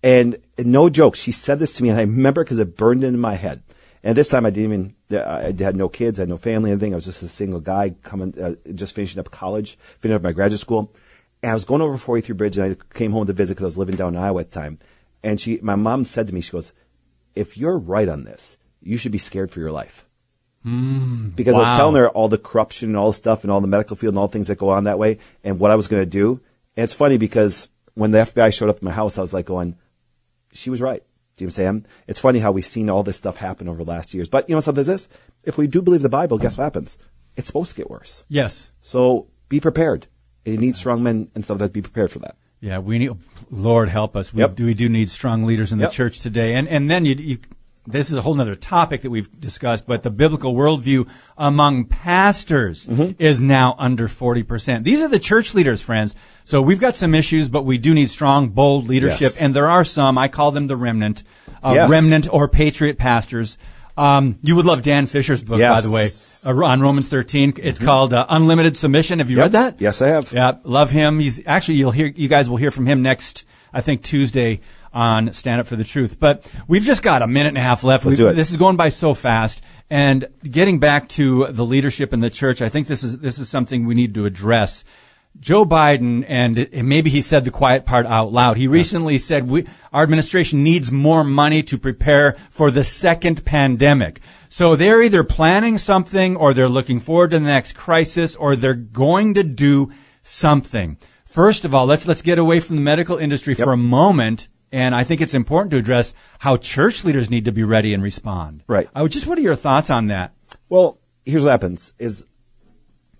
And, and no joke, she said this to me, and I remember because it burned into my head. And this time I didn't even, I had no kids, I had no family, anything. I was just a single guy coming, uh, just finishing up college, finishing up my graduate school. And I was going over 43 Bridge and I came home to visit because I was living down in Iowa at the time. And she, my mom said to me, she goes, if you're right on this, you should be scared for your life. Mm, because I was telling her all the corruption and all the stuff and all the medical field and all the things that go on that way and what I was going to do. And it's funny because when the FBI showed up at my house, I was like going, she was right. Do you know what I'm saying? It's funny how we've seen all this stuff happen over the last years. But you know something is this? If we do believe the Bible, guess what happens? It's supposed to get worse. Yes. So be prepared. You need strong men and stuff like that be prepared for that. Yeah, we need. Lord help us. We Yep. do. We do need strong leaders in the Yep. church today. And and then you, you. This is a whole other topic that we've discussed, but the biblical worldview among pastors Mm-hmm. is now under forty percent. These are the church leaders, friends. So we've got some issues, but we do need strong, bold leadership, Yes. and there are some. I call them the remnant, uh, Yes. remnant or patriot pastors. Um, you would love Dan Fisher's book, by the way, uh, on Romans thirteen. It's called uh, Unlimited Submission. Have you read that? Yes, I have. Yeah, love him. He's actually you'll hear you guys will hear from him next. I think Tuesday on Stand Up for the Truth. But we've just got a minute and a half left. Let's We- do it. This is going by so fast. And getting back to the leadership in the church, I think this is this is something we need to address. Joe Biden, and and maybe he said the quiet part out loud. He recently said we, our administration needs more money to prepare for the second pandemic. So they're either planning something or they're looking forward to the next crisis or they're going to do something. First of all, let's, let's get away from the medical industry for a moment. And I think it's important to address how church leaders need to be ready and respond. Right. I would just, what are your thoughts on that? Well, here's what happens: is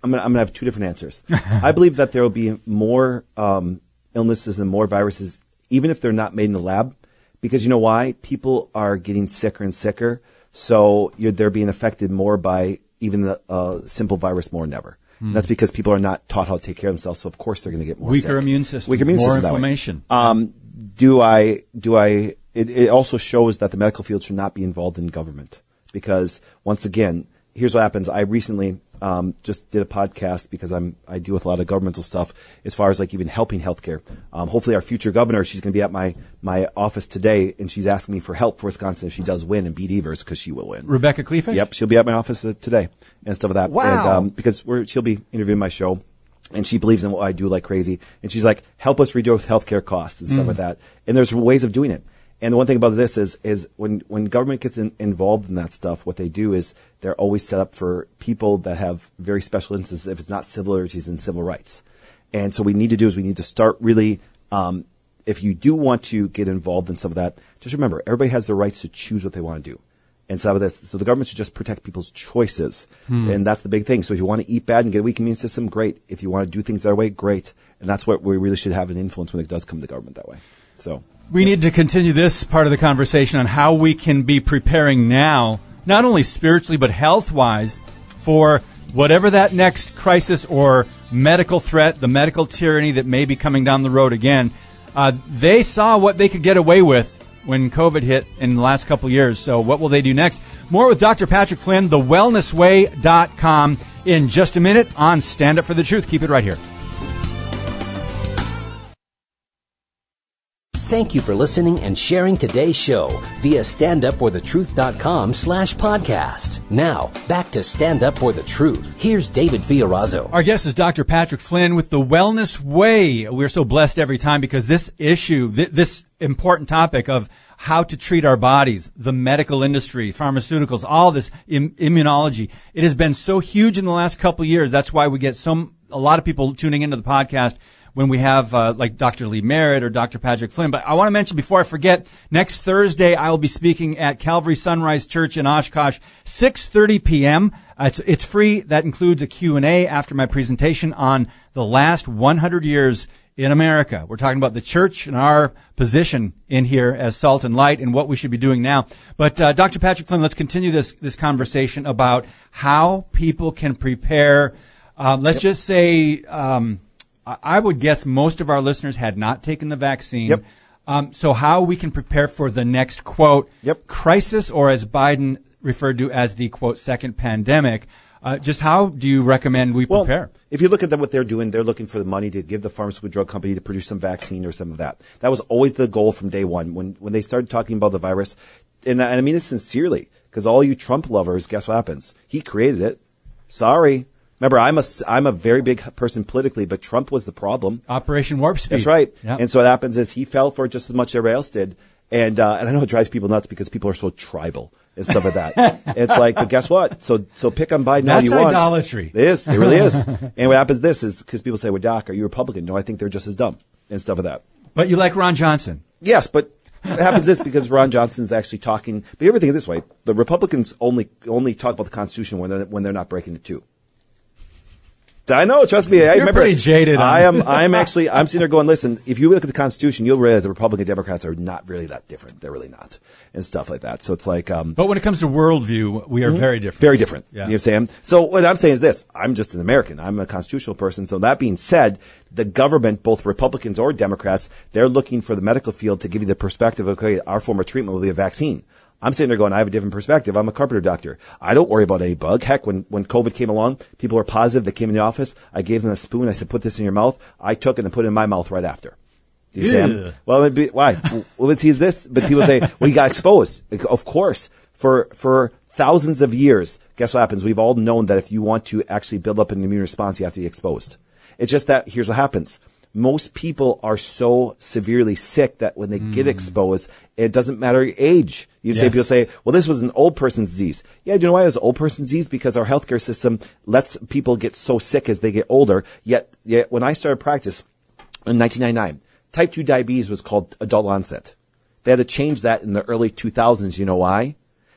I'm I'm gonna have two different answers. I believe that there will be more um, illnesses and more viruses, even if they're not made in the lab, because you know why? People are getting sicker and sicker, so you're, they're being affected more by even the uh, simple virus more than ever. And that's because people are not taught how to take care of themselves, so of course they're going to get more. Weaker sick. immune systems, weaker immune more system that inflammation. Um, do I do I? It, it also shows that the medical field should not be involved in government because once again, here's what happens. I recently um, just did a podcast because I'm I deal with a lot of governmental stuff as far as like even helping healthcare. Um, hopefully, our future governor, she's going to be at my my office today, and she's asking me for help for Wisconsin if she does win and beat Evers because she will win. Rebecca Kleefisch? Yep, she'll be at my office uh, today and stuff like that. Wow. And, um, because we're, she'll be interviewing my show, and she believes in what I do like crazy. And she's like, help us reduce healthcare costs and stuff Mm. like that. And there's ways of doing it. And the one thing about this is, is when, when government gets in, involved in that stuff, what they do is they're always set up for people that have very special interests if it's not civil liberties and civil rights. And so we need to do is we need to start really, um, if you do want to get involved in some of that, just remember everybody has the rights to choose what they want to do. And some of this, so the government should just protect people's choices, and that's the big thing. So if you want to eat bad and get a weak immune system, great. If you want to do things their way, great. And that's what we really should have an influence when it does come to government that way. So We need to continue this part of the conversation on how we can be preparing now, not only spiritually, but health wise, for whatever that next crisis or medical threat, the medical tyranny that may be coming down the road again. Uh, they saw what they could get away with when COVID hit in the last couple years. So, what will they do next? More with Dr. Patrick Flynn, thewellnessway.com, in just a minute on Stand Up for the Truth. Keep it right here. Thank you for listening and sharing today's show via standupforthetruth.com slash podcast. Now, back to Stand Up For The Truth. Here's David Fiorazo. Our guest is Dr. Patrick Flynn with the Wellness Way. We're so blessed every time because this issue, th- this important topic of how to treat our bodies, the medical industry, pharmaceuticals, all this Im- immunology, it has been so huge in the last couple years. That's why we get some a lot of people tuning into the podcast when we have uh, like Dr. Lee Merritt or Dr. Patrick Flynn. But I want to mention before I forget, next Thursday I will be speaking at Calvary Sunrise Church in Oshkosh, 6:30 p.m. Uh, it's, it's free. That includes a Q&A after my presentation on the last 100 years in America. We're talking about the church and our position in here as salt and light and what we should be doing now. But uh, Dr. Patrick Flynn, let's continue this this conversation about how people can prepare. Um, let's just say um, I would guess most of our listeners had not taken the vaccine. Yep. Um, so how we can prepare for the next quote Yep. crisis, or as Biden referred to as the quote second pandemic. Uh, just how do you recommend we Well, prepare? if you look at them, what they're doing, they're looking for the money to give the pharmaceutical drug company to produce some vaccine or some of that. That was always the goal from day one. When when they started talking about the virus, and, and I mean this sincerely, because all you Trump lovers, guess what happens? He created it. Sorry. Remember, I'm a I'm a very big person politically, but Trump was the problem. Operation Warp Speed. That's right. Yeah. And so what happens is he fell for it just as much as everybody else did. And uh, and I know it drives people nuts because people are so tribal and stuff like that. it's like, but guess what? So so pick on Biden all That's you want. That's idolatry. It is. It really is. and what happens this is because people say, "Well, Doc, are you Republican?" No, I think they're just as dumb and stuff like that. but you like Ron Johnson. Yes, but it happens this because Ron Johnson's actually talking. But you ever think of this way: the Republicans only only talk about the Constitution when they're when they're not breaking the too. I know. Trust me. I You're remember. pretty jaded I am. I'm actually. I'm sitting there going, listen. If you look at the Constitution, you'll realize the Republican Democrats are not really that different. They're really not, and stuff like that. So it's like, um, But when it comes to worldview, we are very different. Very different. Yeah. You know what I'm saying? So what I'm saying is this. I'm just an American. I'm a constitutional person. So that being said, the government, both Republicans or Democrats, they're looking for the medical field to give you the perspective, okay, our form of treatment will be a vaccine. I'm sitting there going, I have a different perspective. I'm a carpenter doctor. I don't worry about any bug. Heck, when, when COVID came along, people were positive. They came in the office. I gave them a spoon. I said, put this in your mouth. I took it and put it in my mouth right after. Do you see? Well, it'd be, why? well, this. But people say, well, he got exposed. Of course. For, for thousands of years, guess what happens? We've all known that if you want to actually build up an immune response, you have to be exposed. It's just that here's what happens. Most people are so severely sick that when they get hmm. exposed, it doesn't matter your age. You say, people say, well, this was an old person's disease. Yeah, do you know why it was an old person's disease? Because our healthcare system lets people get so sick as they get older. Yet, yet when I started practice in 1999, type 2 diabetes was called adult onset. They had to change that in the early 2000s. You know why?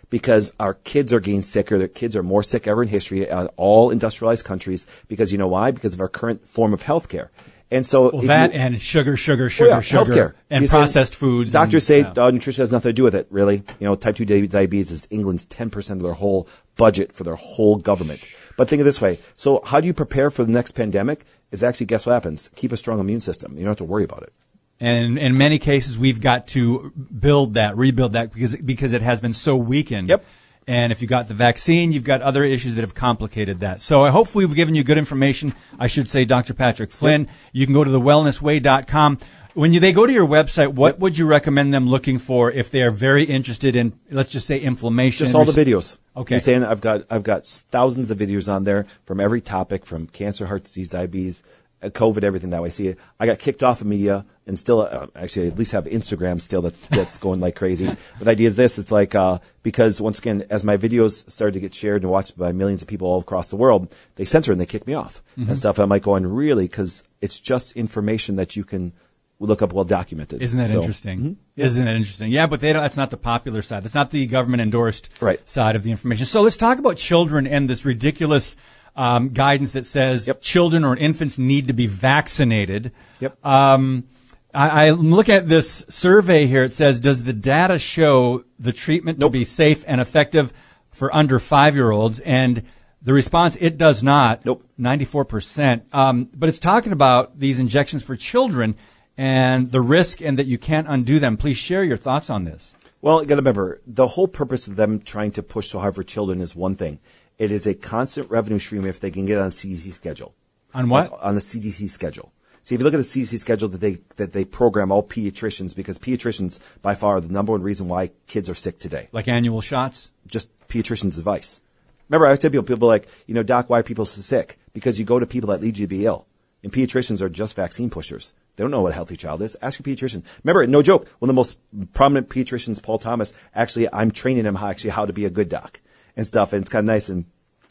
Because our kids are getting sicker. Their kids are more sick ever in history on all industrialized countries. Because you know why? Because of our current form of healthcare. And so Well, that you- and sugar, sugar, Oh, sugar, yeah, sugar, healthcare. and You say- processed foods. Doctors and, say yeah. uh, nutrition has nothing to do with it. Really, you know, type two diabetes is England's ten percent of their whole budget for their whole government. But think of it this way: so how do you prepare for the next pandemic? Is actually guess what happens? Keep a strong immune system. You don't have to worry about it. And in many cases, we've got to build that, rebuild that, because because it has been so weakened. Yep. And if you got the vaccine, you've got other issues that have complicated that. So I hope we've given you good information. I should say, Dr. Patrick Flynn. You can go to thewellnessway.com. When you, they go to your website, what would you recommend them looking for if they are very interested in, let's just say, inflammation? Just all the videos. Okay. You're saying I've got I've got thousands of videos on there from every topic, from cancer, heart disease, diabetes, COVID, everything that way. See, I got kicked off of media and still uh, actually at least have Instagram still that that's going like crazy. But the idea is this: it's like uh, because once again, as my videos started to get shared and watched by millions of people all across the world, they censor and they kick me off Mm-hmm. and stuff. I'm like going really because it's just information that you can look up well documented. Isn't that So- mm-hmm. interesting? Isn't that interesting? Yeah, but they don't, that's not the popular side. That's not the government endorsed Right. side of the information. So let's talk about children and this ridiculous um, guidance that says Yep. children or infants need to be vaccinated. Yep. Um, I, looking at this survey here. It says, does the data show the treatment Nope. to be safe and effective for under five year olds? And the response, it does not. Nope. 94%. Um, but it's talking about these injections for children and the risk and that you can't undo them. Please share your thoughts on this. Well, you got to remember the whole purpose of them trying to push so hard for children is one thing. It is a constant revenue stream if they can get on CDC schedule. On what? That's on the CDC schedule. See, if you look at the CDC schedule that they that they program all pediatricians because pediatricians by far are the number one reason why kids are sick today. Like annual shots? Just pediatricians' advice. Remember, I tell people, people like, you know, doc, why are people so sick? Because you go to people that lead you to be ill. And pediatricians are just vaccine pushers. They don't know what a healthy child is. Ask your pediatrician. Remember, no joke, one of the most prominent pediatricians, Paul Thomas, actually, I'm training him how, actually how to be a good doc and stuff. And it's kind of nice. And,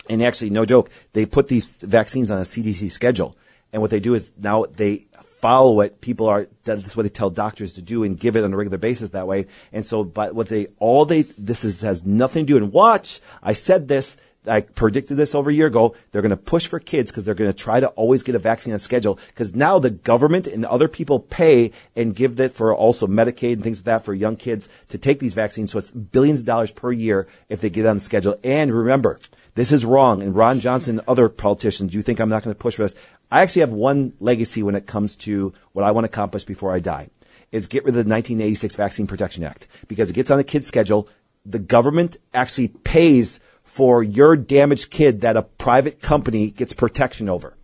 and actually, no joke, they put these vaccines on a CDC schedule. And what they do is now they follow what people are, that's what they tell doctors to do and give it on a regular basis that way. And so, but what they, all they, this is, has nothing to do, and watch, I said this, I predicted this over a year ago. They're going to push for kids because they're going to try to always get a vaccine on schedule. Because now the government and other people pay and give that for also Medicaid and things like that for young kids to take these vaccines. So it's billions of dollars per year if they get on schedule. And remember, this is wrong. And Ron Johnson and other politicians, you think I'm not going to push for this? I actually have one legacy when it comes to what I want to accomplish before I die is get rid of the 1986 Vaccine Protection Act because it gets on the kids' schedule. The government actually pays for your damaged kid that a private company gets protection over.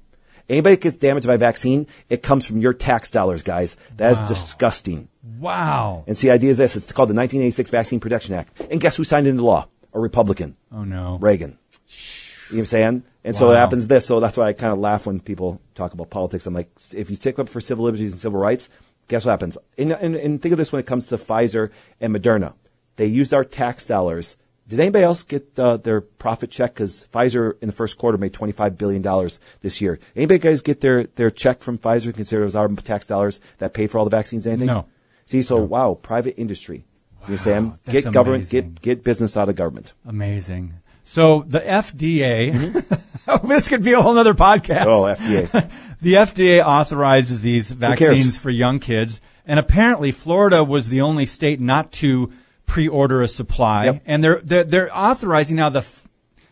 Anybody that gets damaged by a vaccine, it comes from your tax dollars, guys. That is Wow. disgusting. Wow. And see, the idea is this. It's called the 1986 Vaccine Protection Act. And guess who signed into law? A Republican. Oh no. Reagan. You know what I'm saying? And so it happens this. So that's why I kind of laugh when people talk about politics. I'm like, if you stick up for civil liberties and civil rights, guess what happens? And, and, and think of this when it comes to Pfizer and Moderna. They used our tax dollars. Did anybody else get uh, their profit check? Because Pfizer in the first quarter made $25 billion this year. Anybody guys get their, their check from Pfizer consider it was our tax dollars that pay for all the vaccines? Anything? No. See, so wow, private industry. You understand? that's Get government, amazing. get get business out of government. Amazing. So the FDA, this could be a whole nother podcast. Oh, FDA. the FDA authorizes these vaccines for young kids, and apparently Florida was the only state not to pre-order a supply. Yep. And they're, they're they're authorizing now the F-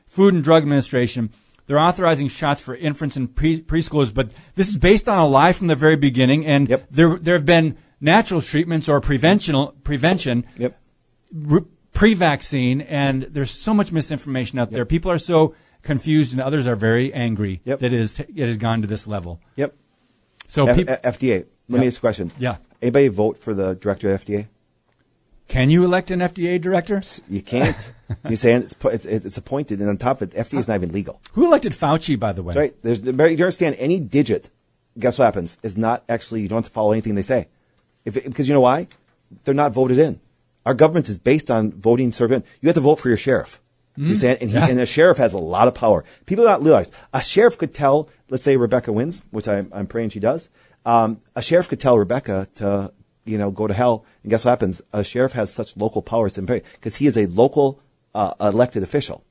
Food and Drug Administration. They're authorizing shots for infants and pre- preschoolers, but this is based on a lie from the very beginning. And Yep. there there have been natural treatments or prevention prevention Yep. re- pre-vaccine, and there's so much misinformation out there. People are so confused, and others are very angry that it, is, it has gone to this level. Yep. So, F- peop- FDA. Let me ask a question. Yeah. Anybody vote for the director of FDA? Can you elect an FDA director? You can't. You're saying it's, it's it's appointed, and on top of it, FDA is not even legal. Who elected Fauci, by the way? That's right. There's you understand any digit. Guess what happens? Is not actually you don't have to follow anything they say, if because you know why? They're not voted in. Our government is based on voting servant. You have to vote for your sheriff. You saying, and, he, and the sheriff has a lot of power. People don't realize a sheriff could tell. Let's say Rebecca wins, which I'm, I'm praying she does. Um, a sheriff could tell Rebecca to, you know, go to hell. And guess what happens? A sheriff has such local powers because he is a local uh, elected official.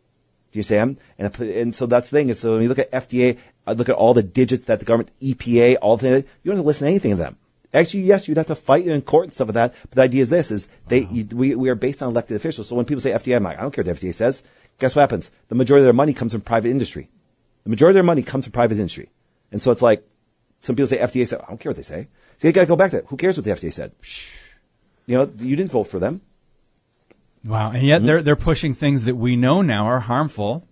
Do you see him? And, and so that's the thing is, so when you look at FDA, I look at all the digits that the government, EPA, all the things, you don't have to listen to anything of them. Actually, yes, you'd have to fight in court and stuff like that. But the idea is this: is they you, we we are based on elected officials. So when people say FDA, I'm like, I don't care what the FDA says. Guess what happens? The majority of their money comes from private industry. The majority of their money comes from private industry, and so it's like some people say FDA said, I don't care what they say. So you got to go back to that. Who cares what the FDA said? You know, you didn't vote for them. Wow. And yet Mm-hmm. they're they're pushing things that we know now are harmful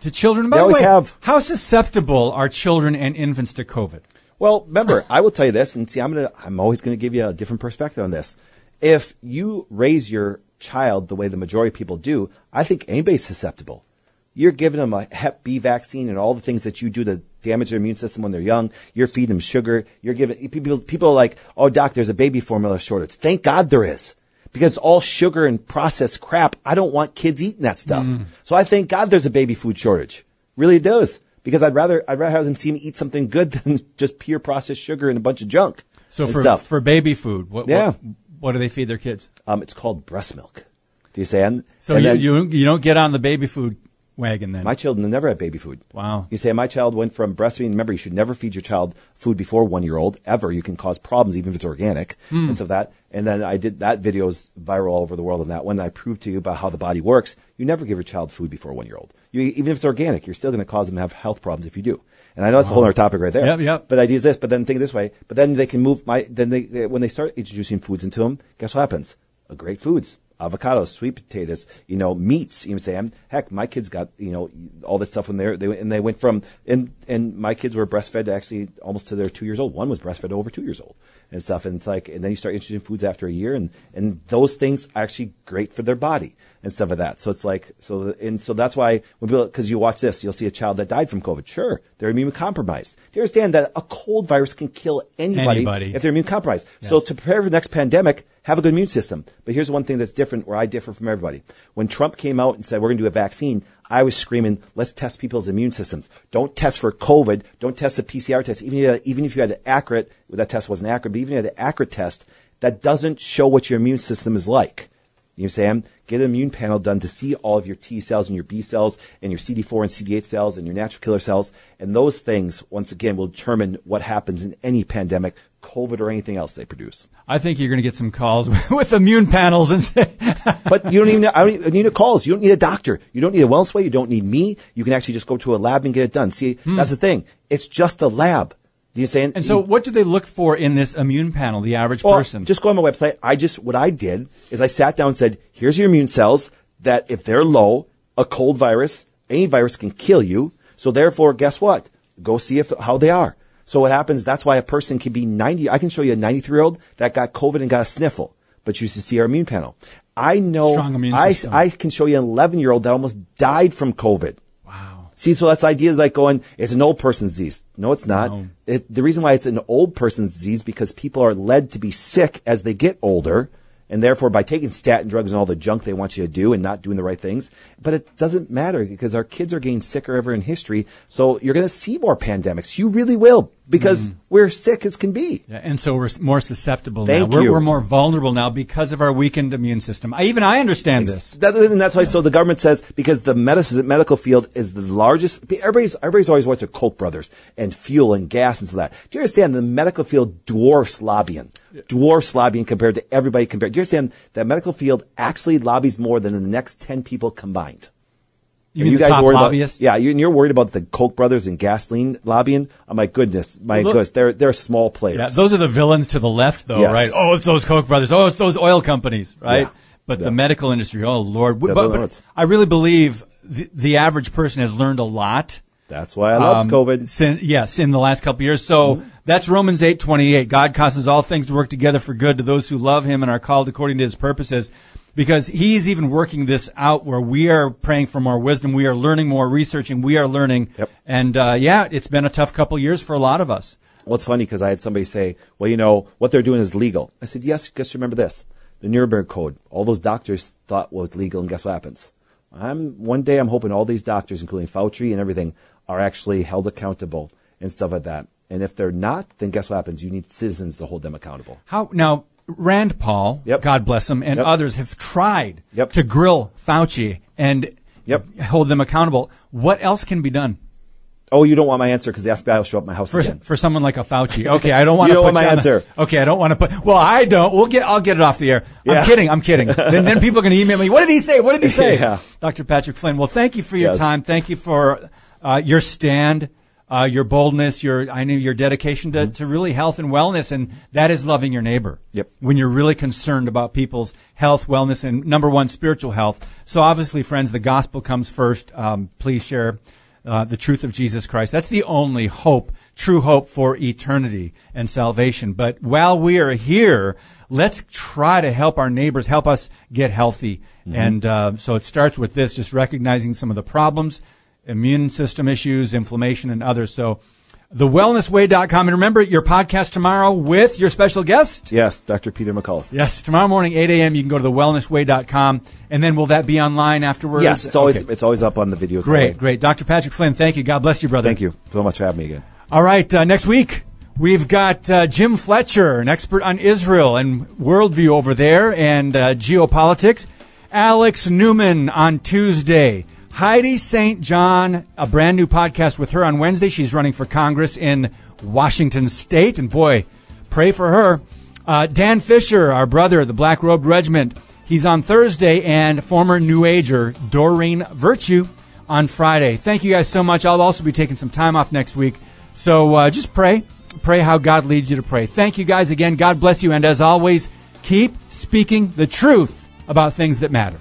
to children. By They the way, have. How susceptible are children and infants to COVID? Well, remember, I will tell you this, and see, I'm gonna, I'm always gonna give you a different perspective on this. If you raise your child the way the majority of people do, I think anybody's susceptible. You're giving them a Hep B vaccine and all the things that you do to damage their immune system when they're young. You're feeding them sugar. You're giving people. People are like, "Oh, doc, there's a baby formula shortage." Thank God there is, because all sugar and processed crap. I don't want kids eating that stuff. So I thank God there's a baby food shortage. Really it does. Because I'd rather I'd rather have them see me eat something good than just pure processed sugar and a bunch of junk. So for stuff. for baby food, what, Yeah. what what do they feed their kids? um, it's called breast milk. Do you say? And, So and you, then you you don't get on the baby food wagon then. my children never had baby food. Wow. You say my child went from breastfeeding. Remember, you should never feed your child food before one year old ever. You can cause problems even if it's organic Hmm. and stuff like that. And then I did that video video's viral all over the world on that one. I proved to you about how the body works. You never give your child food before one year old. You, even if it's organic, you're still going to cause them to have health problems if you do. And I know that's a whole other topic right there. Yep, yep. But the idea is this. But then think this way. But then they can move my. Then they when they start introducing foods into them, guess what happens? Uh, great foods, avocados, sweet potatoes, you know, meats. You know, what I'm saying, heck, my kids got you know all this stuff when they're they and they went from and and my kids were breastfed actually almost to their two years old. One was breastfed over two years old and stuff. And it's like and then you start introducing foods after a year, and and those things are actually great for their body and stuff like that. So it's like so and so that's why when people because you watch this, you'll see a child that died from COVID. Sure, they're immune compromised. Do you understand that a cold virus can kill anybody, Anybody. if they're immune compromised? So to prepare for the next pandemic, have a good immune system. But here's one thing that's different where I differ from everybody. When Trump came out and said we're going to do a vaccine, I was screaming, let's test people's immune systems. Don't test for COVID. Don't test a PCR test. Even if you had, even if you had an accurate, well, that test wasn't accurate, but even if you had an accurate test, that doesn't show what your immune system is like. You know what I'm saying? Get an immune panel done to see all of your T cells and your B cells and your CD4 and CD8 cells and your natural killer cells. And those things, once again, will determine what happens in any pandemic, COVID or anything else they produce. I think you're going to get some calls with immune panels and say, But you don't even I don't need a calls. You don't need a doctor. You don't need a wellness way. You don't need me. You can actually just go to a lab and get it done. See, that's the thing. It's just a lab. You saying? Hmm. and so what do they look for in this immune panel, the average Well, person? Just go on my website. I just what I did is I sat down and said, "Here's your immune cells. That if they're low, A cold virus, any virus can kill you. So therefore, guess what? Go see if how they are. So what happens? That's why a person can be 90. I can show you a 93 year old that got COVID and got a sniffle, but used to see our immune panel. I know. Strong immune I, system. I can show you an 11 year old that almost died from COVID. Wow. See, so that's ideas like going, it's an old person's disease. No, it's not. No. It, the reason why it's an old person's disease because people are led to be sick as they get older. And therefore, by taking statin drugs and all the junk they want you to do and not doing the right things, but it doesn't matter because our kids are getting sicker ever in history. So you're going to see more pandemics. You really will because Mm-hmm. we're sick as can be. Yeah, and so we're more susceptible Thank now. We're, you. we're more vulnerable now because of our weakened immune system. I, even I understand this. That, and that's why. So the government says because the medicine medical field is the largest. Everybody's everybody's always worked with Koch brothers and fuel and gas and so that. Do you understand the medical field dwarfs lobbying? Dwarfs lobbying compared to everybody compared. Do you understand that medical field actually lobbies more than the next ten people combined? You the top worried lobbyists? About, yeah, you, and you're worried about the Koch brothers and gasoline lobbying. Oh my goodness, my Look- goodness, they're they're small players. Yeah, those are the villains to the left, though, Yes. right? Oh, it's those Koch brothers. Oh, it's those oil companies, right? Yeah. But Yeah. the medical industry, oh Lord. Yeah, but, but I really believe the, the average person has learned a lot. That's why I love um, COVID. Sin, yes, in the last couple of years. So Mm-hmm. that's Romans eight twenty eight. God causes all things to work together for good to those who love Him and are called according to His purposes. Because He's even working this out where we are praying for more wisdom, we are learning more, researching, we are learning. Yep. And uh, yeah, it's been a tough couple of years for a lot of us. Well, it's funny because I had somebody say, well, you know, what they're doing is legal. I said, yes, just remember this. The Nuremberg Code, all those doctors thought was legal, and guess what happens? I'm One day I'm hoping all these doctors, including Fauci and everything, are actually held accountable and stuff like that. And if they're not, then guess what happens? You need citizens to hold them accountable. How now? Rand Paul, Yep. God bless him, and Yep. others have tried Yep. to grill Fauci and Yep. hold them accountable. What else can be done Oh, you don't want my answer because the FBI will show up at my house for again. for someone like a Fauci? Okay, I don't want to put want my you on the- answer. okay, I don't want to put. Well, I don't. We'll get. I'll get it off the air. I'm kidding. I'm kidding. then, then people are going to email me. What did he say? What did he say? Yeah. Dr. Patrick Flynn. Well, thank you for your Yes. time. Thank you for uh, your stand. Uh, your boldness, your I know your dedication to, to really health and wellness, and that is loving your neighbor. Yep. When you're really concerned about people's health, wellness, and number one, spiritual health. So obviously, friends, the gospel comes first. Um, please share uh, the truth of Jesus Christ. That's the only hope, true hope for eternity and salvation. But while we are here, let's try to help our neighbors, help us get healthy. And uh, so it starts with this, just recognizing some of the problems, immune system issues, inflammation, and others. So thewellnessway.com. And remember your podcast tomorrow with your special guest. Yes, Dr. Peter McCullough. Yes, tomorrow morning, 8 a.m. You can go to thewellnessway.com. And then will that be online afterwards? Yes, it's always Okay. it's always up on the video. Great, great. Dr. Patrick Flynn, thank you. God bless you, brother. Thank you so much for having me again. All right, uh, next week we've got uh, Jim Fletcher, an expert on Israel and worldview over there and uh, geopolitics. Alex Newman on Tuesday. Heidi St. John, a brand new podcast with her on Wednesday. She's running for Congress in Washington State, and boy, pray for her. Uh, Dan Fisher, our brother, the Black Robed Regiment, he's on Thursday, and former New Ager Doreen Virtue on Friday. Thank you guys so much. I'll also be taking some time off next week. So uh, just pray. Pray how God leads you to pray. Thank you guys again. God bless you. And as always, keep speaking the truth about things that matter.